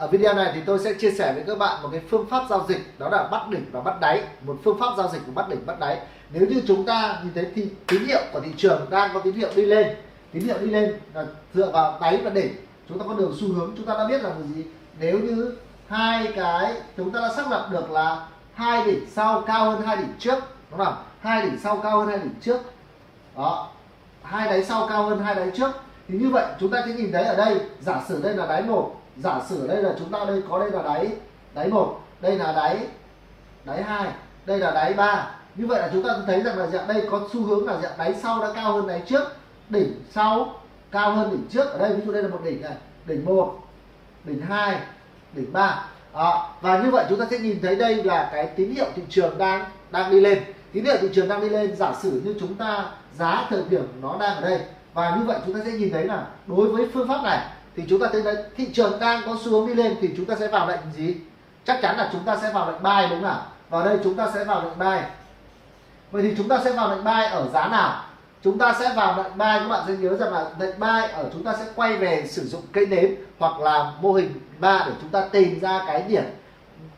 ở video này thì tôi sẽ chia sẻ với các bạn một cái phương pháp giao dịch, đó là bắt đỉnh và bắt đáy. Một phương pháp giao dịch của bắt đỉnh, bắt đáy. Nếu như chúng ta nhìn thấy thì tín hiệu của thị trường đang có tín hiệu đi lên, tín hiệu đi lên là dựa vào đáy và đỉnh. Chúng ta có đường xu hướng, chúng ta đã biết là gì? Nếu như hai cái, chúng ta đã xác lập được là hai đỉnh sau cao hơn hai đỉnh trước, đúng không hai đỉnh sau cao hơn hai đỉnh trước. Đó, hai đáy sau cao hơn hai đáy trước. Thì như vậy, chúng ta sẽ nhìn thấy ở đây, giả sử đây là đáy một giả sử đây là chúng ta đây có đây là đáy đáy một đây là đáy đáy hai đây là đáy ba. Như vậy là chúng ta thấy rằng là dạng đây có xu hướng là dạng đáy sau đã cao hơn đáy trước đỉnh sau cao hơn đỉnh trước. Ở đây ví dụ đây là một đỉnh này đỉnh một đỉnh hai đỉnh ba. À, và như vậy chúng ta sẽ nhìn thấy đây là cái tín hiệu thị trường đang đang đi lên. Tín hiệu thị trường đang đi lên giả sử như chúng ta giá thời điểm nó đang ở đây. Và như vậy chúng ta sẽ nhìn thấy là đối với phương pháp này thì chúng ta thấy đấy, thị trường đang có xu hướng đi lên thì chúng ta sẽ vào lệnh gì? Chắc chắn là chúng ta sẽ vào lệnh buy đúng không nào? Vào đây chúng ta sẽ vào lệnh buy. Vậy thì chúng ta sẽ vào lệnh buy ở giá nào? Chúng ta sẽ vào lệnh buy, các bạn sẽ nhớ rằng là lệnh buy ở chúng ta sẽ quay về sử dụng cây nến hoặc là mô hình ba để chúng ta tìm ra cái điểm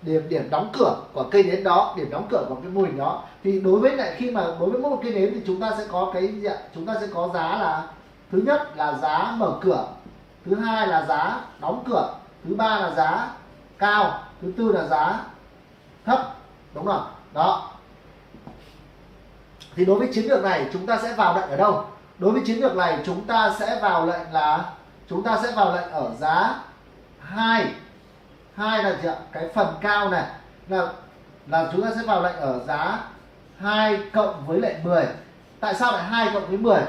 điểm điểm đóng cửa của cây nến đó, điểm đóng cửa của cái mô hình đó. Thì đối với lại khi mà đối với mỗi một cây nến thì chúng ta sẽ có cái chúng ta sẽ có giá là, thứ nhất là giá mở cửa thứ hai là giá đóng cửa. Thứ ba là giá cao. Thứ tư là giá thấp. Đúng không? Đó. Thì đối với chiến lược này, chúng ta sẽ vào lệnh ở đâu? Đối với chiến lược này, chúng ta sẽ vào lệnh là, chúng ta sẽ vào lệnh ở giá hai. Hai là gì ạ? Cái phần cao này. Là là chúng ta sẽ vào lệnh ở giá 2 cộng với lệnh 10 tại sao lại 2 cộng với 10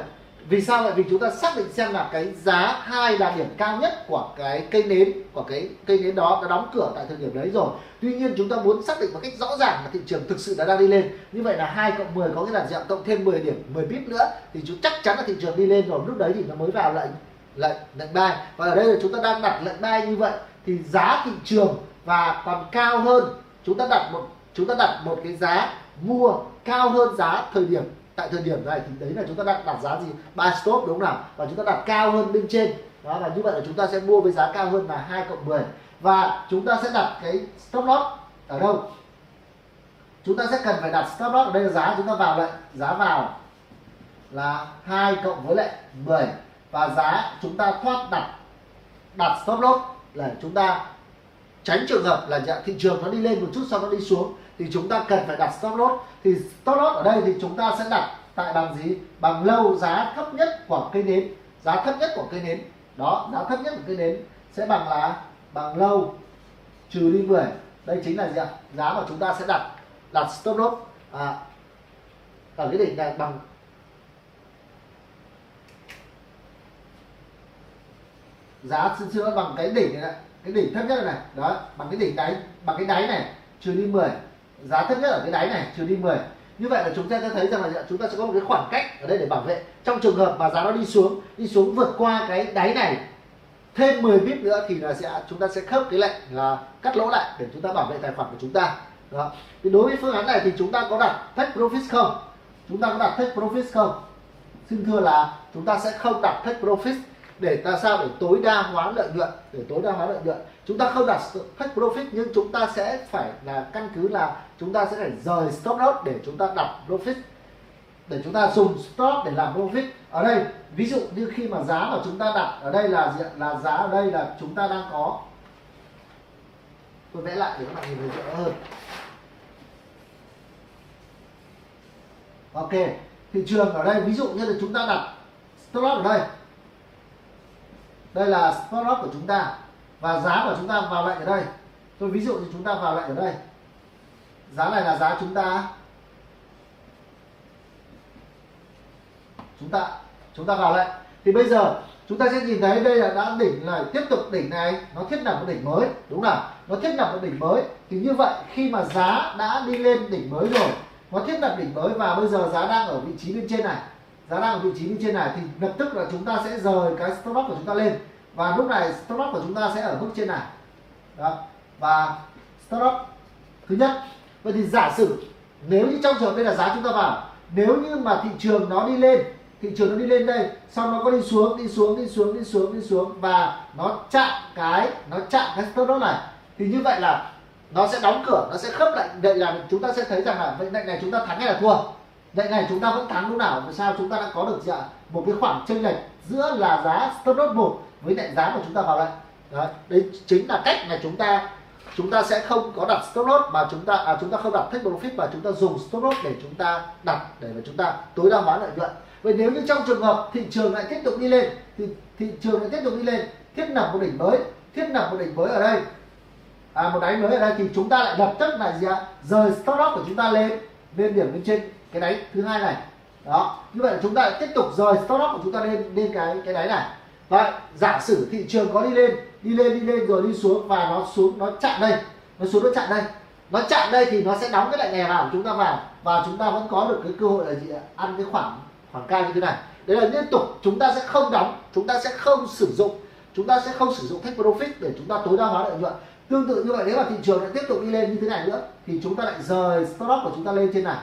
vì sao lại? Vì chúng ta xác định xem là cái giá hai là điểm cao nhất của cái cây nến, của cái cây nến đó đã đóng cửa tại thời điểm đấy rồi. Tuy nhiên chúng ta muốn xác định một cách rõ ràng là thị trường thực sự đã đang đi lên. Như vậy là hai cộng 10 có nghĩa là dạng cộng thêm 10 điểm 10 pip nữa thì chúng chắc chắn là thị trường đi lên rồi. Lúc đấy thì nó mới vào lệnh lệnh lệnh buy. Và ở đây là chúng ta đang đặt lệnh buy như vậy thì giá thị trường và còn cao hơn. Chúng ta đặt một, chúng ta đặt một cái giá mua cao hơn giá thời điểm tại thời điểm này thì đấy là chúng ta đặt đặt giá gì? Buy stop đúng không nào? Và chúng ta đặt cao hơn bên trên. Đó, và như vậy là chúng ta sẽ mua với giá cao hơn là 2 cộng 10 và chúng ta sẽ đặt cái stop loss ở đâu? Chúng ta sẽ cần phải đặt stop loss ở đây là giá chúng ta vào lại giá vào là 2 cộng với lại 10 và giá chúng ta thoát đặt đặt stop loss là chúng ta tránh trường hợp là thị trường nó đi lên một chút sau nó đi xuống thì chúng ta cần phải đặt stop loss. Thì stop loss ở đây thì chúng ta sẽ đặt tại bằng gì? Bằng lâu giá thấp nhất của cây nến. Giá thấp nhất của cây nến. Đó giá thấp nhất của cây nến sẽ bằng là bằng lâu trừ đi 10 đây chính là gì ạ? Giá mà chúng ta sẽ đặt đặt stop loss. À, ở cái đỉnh này bằng giá xin xưa bằng cái đỉnh này cái đỉnh thấp nhất này đó bằng cái đỉnh đáy bằng cái đáy này trừ đi 10 giá thấp nhất ở cái đáy này, trừ đi 10 như vậy là chúng ta sẽ thấy rằng là chúng ta sẽ có một cái khoảng cách ở đây để bảo vệ. Trong trường hợp mà giá nó đi xuống đi xuống vượt qua cái đáy này thêm 10 pip nữa thì là sẽ chúng ta sẽ khớp cái lệnh là cắt lỗ lại để chúng ta bảo vệ tài khoản của chúng ta. Đó. thì đối với phương án này thì chúng ta có đặt take profit không? Chúng ta có đặt take profit không? Xin thưa là chúng ta sẽ không đặt take profit để ta sao? Để tối đa hóa lợi nhuận. Để tối đa hóa lợi nhuận. Chúng ta không đặt take profit, nhưng chúng ta sẽ phải là căn cứ là chúng ta sẽ phải rời stop loss để chúng ta đặt profit. Để chúng ta dùng stop để làm profit. Ở đây, ví dụ như khi mà giá mà chúng ta đặt ở đây là là giá ở đây là chúng ta đang có. Tôi vẽ lại để các bạn nhìn thấy rõ hơn. Ok, thị trường ở đây, ví dụ như là chúng ta đặt stop loss ở đây đây là stop loss của chúng ta. Và giá của chúng ta vào lệnh ở đây. Tôi ví dụ như chúng ta vào lệnh ở đây. Giá này là giá chúng ta. Chúng ta chúng ta vào lệnh thì bây giờ, chúng ta sẽ nhìn thấy đây là đã đỉnh này, tiếp tục đỉnh này. Nó thiết lập một đỉnh mới, đúng không nó thiết lập một đỉnh mới. Thì như vậy, khi mà giá đã đi lên đỉnh mới rồi, nó thiết lập đỉnh mới và bây giờ giá đang ở vị trí bên trên này giá đang ở vị trí như trên này thì lập tức là chúng ta sẽ rời cái stop loss của chúng ta lên. Và lúc này stop loss của chúng ta sẽ ở mức trên này. Đó. Và stop loss thứ nhất. Vậy thì giả sử nếu như trong trường đây là giá chúng ta vào, nếu như mà thị trường nó đi lên, thị trường nó đi lên đây sau nó có đi xuống đi xuống đi xuống đi xuống đi xuống và nó chạm cái, nó chạm cái stop loss này, thì như vậy là nó sẽ đóng cửa, nó sẽ khớp lại. Vậy là chúng ta sẽ thấy rằng là vậy, lệnh này chúng ta thắng hay là thua? Vậy này chúng ta vẫn thắng lúc nào vì sao chúng ta đã có được dạ, một cái khoảng chênh lệch giữa là giá stop loss một với lại giá mà chúng ta vào lệnh đấy, đấy chính là cách mà chúng ta chúng ta sẽ không có đặt stop loss mà chúng ta à, chúng ta không đặt take profit mà chúng ta dùng stop loss để chúng ta đặt để mà chúng ta tối đa hóa lợi nhuận vậy nếu như trong trường hợp thị trường lại tiếp tục đi lên thì thị trường lại tiếp tục đi lên thiết lập một đỉnh mới thiết lập một đỉnh mới ở đây à, một đáy mới ở đây thì chúng ta lại lập tức là gì ạ rời stop loss của chúng ta lên lên điểm bên trên cái đáy thứ hai này đó như vậy là chúng ta tiếp tục rời stop loss của chúng ta lên lên cái cái đáy này vậy giả sử thị trường có đi lên đi lên đi lên rồi đi xuống và nó xuống nó chặn đây nó xuống nó chặn đây nó chặn đây thì nó sẽ đóng cái lại này vào của chúng ta vào và chúng ta vẫn có được cái cơ hội là gì ăn cái khoảng khoảng cao như thế này đấy là liên tục chúng ta sẽ không đóng chúng ta sẽ không sử dụng chúng ta sẽ không sử dụng take profit để chúng ta tối đa hóa lợi nhuận tương tự như vậy nếu mà thị trường lại tiếp tục đi lên như thế này nữa thì chúng ta lại rời stop loss của chúng ta lên trên này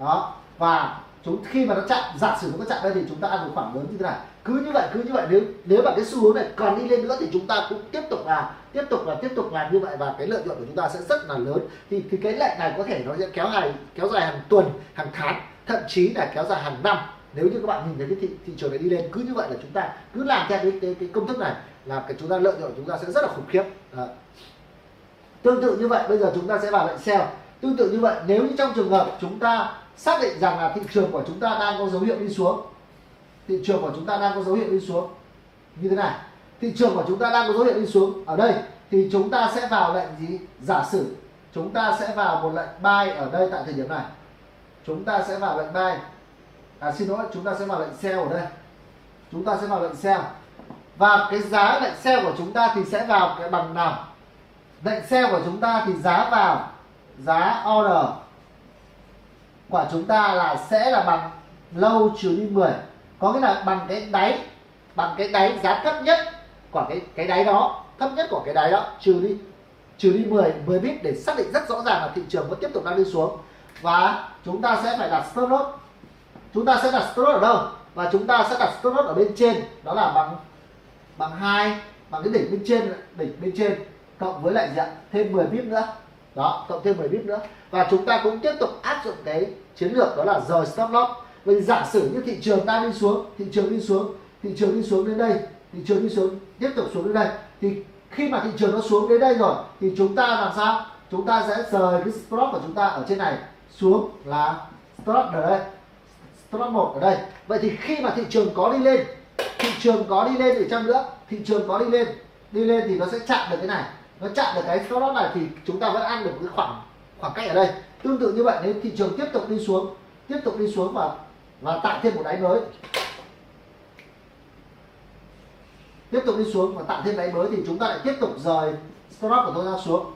đó. Và chúng khi mà nó chạm giả sử nó có chạm đây thì chúng ta ăn một khoảng lớn như thế này. Cứ như vậy cứ như vậy nếu nếu mà cái xu hướng này còn đi lên nữa thì chúng ta cũng tiếp tục là tiếp tục là tiếp tục làm như vậy và cái lợi nhuận của chúng ta sẽ rất là lớn. Thì thì cái lệnh này có thể nó sẽ kéo dài kéo dài hàng tuần hàng tháng thậm chí là kéo dài hàng năm. Nếu như các bạn nhìn thấy cái thị, thị trường này đi lên cứ như vậy là chúng ta cứ làm theo cái cái, cái công thức này là cái chúng ta lợi nhuận chúng ta sẽ rất là khủng khiếp. Đó. tương tự như vậy bây giờ chúng ta sẽ vào lệnh sell tương tự như vậy nếu như trong trường hợp chúng ta xác định rằng là thị trường của chúng ta đang có dấu hiệu đi xuống. Thị trường của chúng ta đang có dấu hiệu đi xuống. Như thế này, thị trường của chúng ta đang có dấu hiệu đi xuống. Ở đây thì chúng ta sẽ vào lệnh gì? Giả sử chúng ta sẽ vào một lệnh buy ở đây tại thời điểm này. Chúng ta sẽ vào lệnh buy. À xin lỗi, chúng ta sẽ vào lệnh sell ở đây. Chúng ta sẽ vào lệnh sell. Và cái giá lệnh sell của chúng ta thì sẽ vào cái bằng nào? Lệnh sell của chúng ta thì giá vào giá order của chúng ta là sẽ là bằng lâu trừ đi 10 có nghĩa là bằng cái đáy, bằng cái đáy giá thấp nhất của cái cái đáy đó, thấp nhất của cái đáy đó, trừ đi trừ đi 10 10 bit để xác định rất rõ ràng là thị trường vẫn tiếp tục đang đi xuống. Và chúng ta sẽ phải đặt stop loss. Chúng ta sẽ đặt stop loss ở đâu? Và chúng ta sẽ đặt stop loss ở bên trên. Đó là bằng bằng hai, bằng cái đỉnh bên trên, đỉnh bên trên, cộng với lại gì ạ? Thêm 10 bit nữa đó, cộng thêm 10 bit nữa. Và chúng ta cũng tiếp tục áp dụng cái chiến lược đó là rời stop loss. Vậy giả sử như thị trường đang đi xuống, thị trường đi xuống, thị trường đi xuống đến đây, thị trường đi xuống, tiếp tục xuống đến đây. Thì khi mà thị trường nó xuống đến đây rồi, thì chúng ta làm sao? Chúng ta sẽ rời cái stop của chúng ta ở trên này xuống là stop ở đây, stop một ở đây. Vậy thì khi mà thị trường có đi lên, thị trường có đi lên thì chăng nữa? Thị trường có đi lên đi lên thì nó sẽ chạm được cái này nó chạm được cái stop loss này thì chúng ta vẫn ăn được cái khoảng khoảng cách ở đây. Tương tự như vậy, nếu thị trường tiếp tục đi xuống, tiếp tục đi xuống và và tạo thêm một đáy mới. Tiếp tục đi xuống và tạo thêm đáy mới thì chúng ta lại tiếp tục rời stop của chúng ta xuống.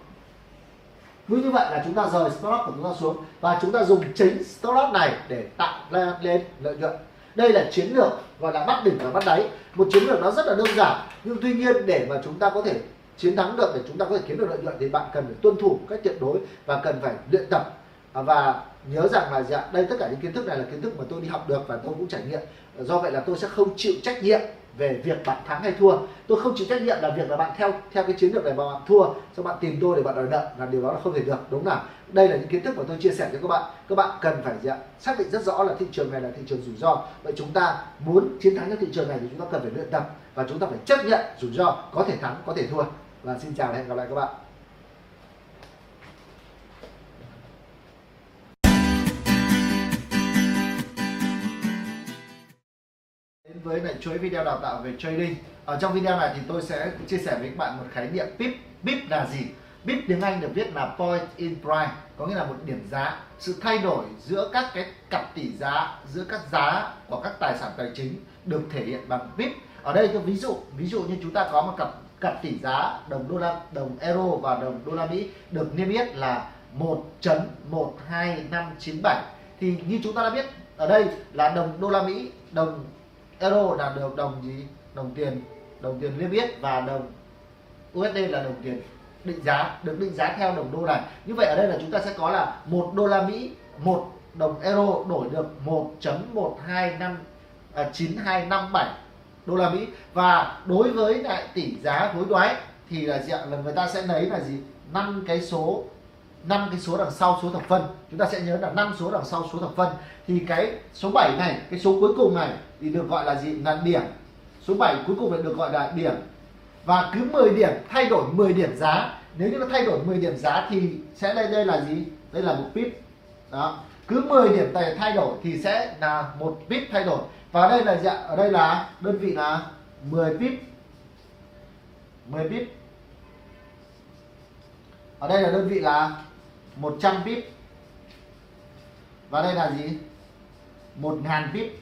Cứ như vậy là chúng ta rời stop của chúng ta xuống và chúng ta dùng chính stop này để tạo ra lên lợi nhuận. Đây là chiến lược gọi là bắt đỉnh và bắt đáy. Một chiến lược nó rất là đơn giản, nhưng tuy nhiên để mà chúng ta có thể chiến thắng được để chúng ta có thể kiếm được lợi nhuận thì bạn cần phải tuân thủ một cách tuyệt đối và cần phải luyện tập. À, và nhớ rằng là dạ, đây tất cả những kiến thức này là kiến thức mà tôi đi học được và tôi cũng trải nghiệm. Do vậy là tôi sẽ không chịu trách nhiệm về việc bạn thắng hay thua. Tôi không chịu trách nhiệm là việc là bạn theo theo cái chiến lược này mà bạn thua cho bạn tìm tôi để bạn đòi nợ là điều đó là không thể được đúng nào? Đây là những kiến thức mà tôi chia sẻ cho các bạn. Các bạn cần phải dạ, xác định rất rõ là thị trường này là thị trường rủi ro. Vậy chúng ta muốn chiến thắng trong thị trường này thì chúng ta cần phải luyện tập và chúng ta phải chấp nhận rủi ro có thể thắng có thể thua và xin chào và hẹn gặp lại các bạn. Đến với lại chuỗi video đào tạo về trading. Ở trong video này thì tôi sẽ chia sẻ với các bạn một khái niệm PIP PIP là gì? PIP tiếng Anh được viết là point in price, có nghĩa là một điểm giá. Sự thay đổi giữa các cái cặp tỷ giá, giữa các giá của các tài sản tài chính được thể hiện bằng PIP ở đây tôi ví dụ ví dụ như chúng ta có một cặp cận tỷ giá đồng đô la đồng euro và đồng đô la Mỹ được niêm yết là 1.12597 thì như chúng ta đã biết ở đây là đồng đô la Mỹ đồng euro là được đồng gì? Đồng tiền đồng tiền niêm yết và đồng USD là đồng tiền định giá được định giá theo đồng đô này như vậy ở đây là chúng ta sẽ có là một đô la Mỹ một đồng euro đổi được 1.125 à, 9257 đô la Mỹ. Và đối với lại tỷ giá hối đoái thì là gì ạ? Là người ta sẽ lấy là gì? Năm cái số, năm cái số đằng sau số thập phân. Chúng ta sẽ nhớ là năm số đằng sau số thập phân. Thì cái số 7 này, cái số cuối cùng này thì được gọi là gì? Là điểm. Số 7 cuối cùng lại được gọi là điểm. Và cứ 10 điểm, thay đổi 10 điểm giá. Nếu như nó thay đổi 10 điểm giá thì sẽ đây đây là gì? Đây là một pip đó cứ 10 điểm tài thay đổi thì sẽ là một pip thay đổi. Và đây là dạ ở đây là đơn vị là 10 pip 10 pip ở đây là đơn vị là 100 pip và đây là gì? 1.000 pip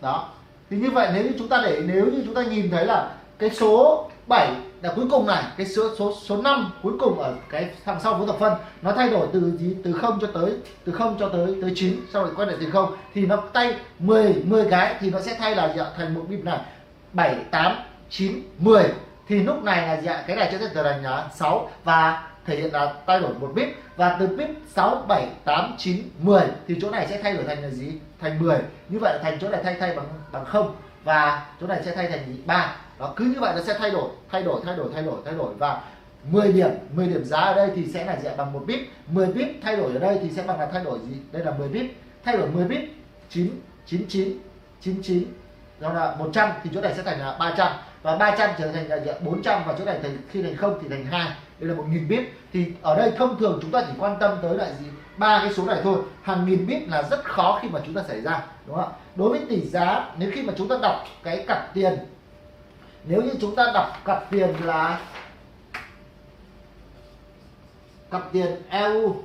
đó. Thì như vậy, nếu như chúng ta để, nếu như chúng ta nhìn thấy là cái số 7 là cuối cùng này, cái số số số 5 cuối cùng ở cái thằng sau số thập phân, nó thay đổi từ gì? Từ không cho tới, từ không cho tới tới 9 sau lại quay lại từ không. Thì nó tay 10 10 cái thì nó sẽ thay là gì ạ? thành một bịp này. 7 8 9 10 thì lúc này là gì ạ? cái này sẽ trở thành là 6 và thể hiện là thay đổi một bit và từ bit 6 7 8 9 10 thì chỗ này sẽ thay đổi thành là gì? Thành 10 như vậy thành chỗ này thay thay bằng bằng không. Và chỗ này sẽ thay thành 3 đó, cứ như vậy nó sẽ thay đổi thay đổi thay đổi thay đổi thay đổi. Và 10 điểm 10 điểm giá ở đây thì sẽ là gì bằng một bit 10 bit thay đổi ở đây thì sẽ bằng là thay đổi gì? Đây là 10 bit thay đổi 10 bit 9 99 99 đó là 100 thì chỗ này sẽ thành là 300 và 300 trở thành là 400 và chỗ này thành, khi thành không thì thành 2 đây là 1000 bit. Thì ở đây thông thường chúng ta chỉ quan tâm tới lại gì? Ba cái số này thôi. Hàng nghìn bit là rất khó khi mà chúng ta xảy ra, đúng không ạ? Đối với tỷ giá, nếu khi mà chúng ta đọc cái cặp tiền, nếu như chúng ta đọc cặp tiền là cặp tiền EU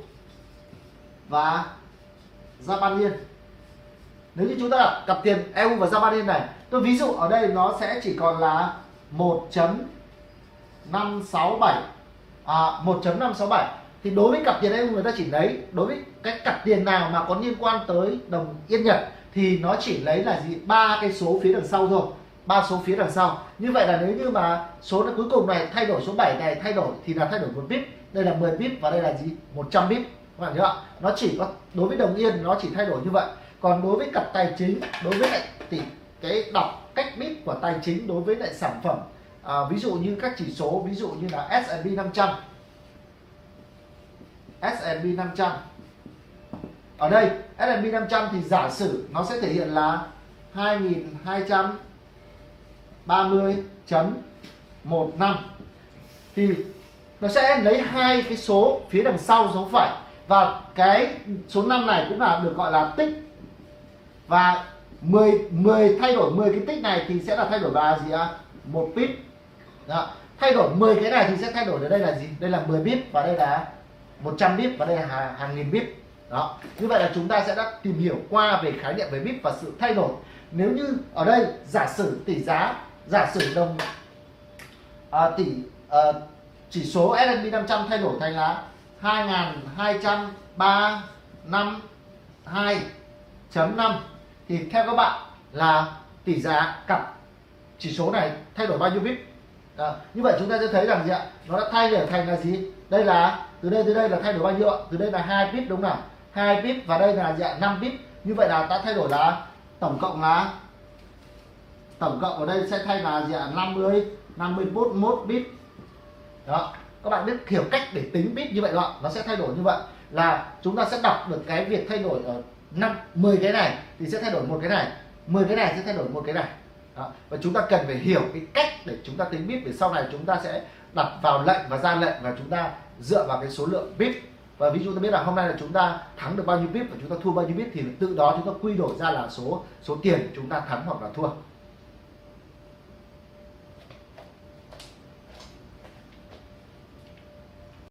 và Japan nếu như chúng ta đọc cặp tiền EU và Japan này, tôi ví dụ ở đây nó sẽ chỉ còn là 1.567 à, 1.567 thì đối với cặp tiền EU người ta chỉ lấy đối với cái cặp tiền nào mà có liên quan tới đồng yên Nhật thì nó chỉ lấy là gì? Ba cái số phía đằng sau thôi. Ba số phía đằng sau. Như vậy là nếu như mà số cuối cùng này thay đổi số 7 này thay đổi thì là thay đổi một bit đây là 10 bit và đây là gì? 100 bit các bạn nhớ ạ. Nó chỉ có đối với đồng yên nó chỉ thay đổi như vậy. Còn đối với cặp tài chính đối với lại tỷ cái đọc cách bit của tài chính đối với lại sản phẩm à, ví dụ như các chỉ số ví dụ như là S&P 500 S&P 500 ở đây S&P 500 thì giả sử nó sẽ thể hiện là 2230.15 thì nó sẽ lấy hai cái số phía đằng sau dấu phẩy và cái số 5 này cũng là được gọi là tích và 10 10 thay đổi 10 cái tích này thì sẽ là thay đổi là gì ạ? À? một bit. Đó. Thay đổi 10 cái này thì sẽ thay đổi ở đây là gì? Đây là 10 bit và đây là 100 bit và đây là hàng, hàng nghìn bit. Đó. Như vậy là chúng ta sẽ đã tìm hiểu qua về khái niệm về bit và sự thay đổi. Nếu như ở đây giả sử tỷ giá, giả sử đồng à, tỷ à, chỉ số S&P 500 thay đổi thành là 2235.2.5 thì theo các bạn là tỷ giá cặp chỉ số này thay đổi bao nhiêu bit à, như vậy chúng ta sẽ thấy rằng gì ạ? Nó đã thay đổi thành là gì? Đây là từ đây tới đây là thay đổi bao nhiêu ạ? Từ đây là hai bit đúng không nào? Hai bit và đây là gì ạ? 5 bit. Như vậy là ta thay đổi là tổng cộng là tổng cộng ở đây sẽ thay là gì ạ? 50 51 bit. Đó. Các bạn biết hiểu cách để tính bit như vậy đó nó sẽ thay đổi như vậy. Là chúng ta sẽ đọc được cái việc thay đổi ở năm 10 cái này thì sẽ thay đổi một cái này. 10 cái này sẽ thay đổi một cái này đó. và chúng ta cần phải hiểu cái cách để chúng ta tính bit để sau này chúng ta sẽ đặt vào lệnh và ra lệnh và chúng ta dựa vào cái số lượng bit và ví dụ ta biết là hôm nay là chúng ta thắng được bao nhiêu bit và chúng ta thua bao nhiêu bit thì tự đó chúng ta quy đổi ra là số số tiền chúng ta thắng hoặc là thua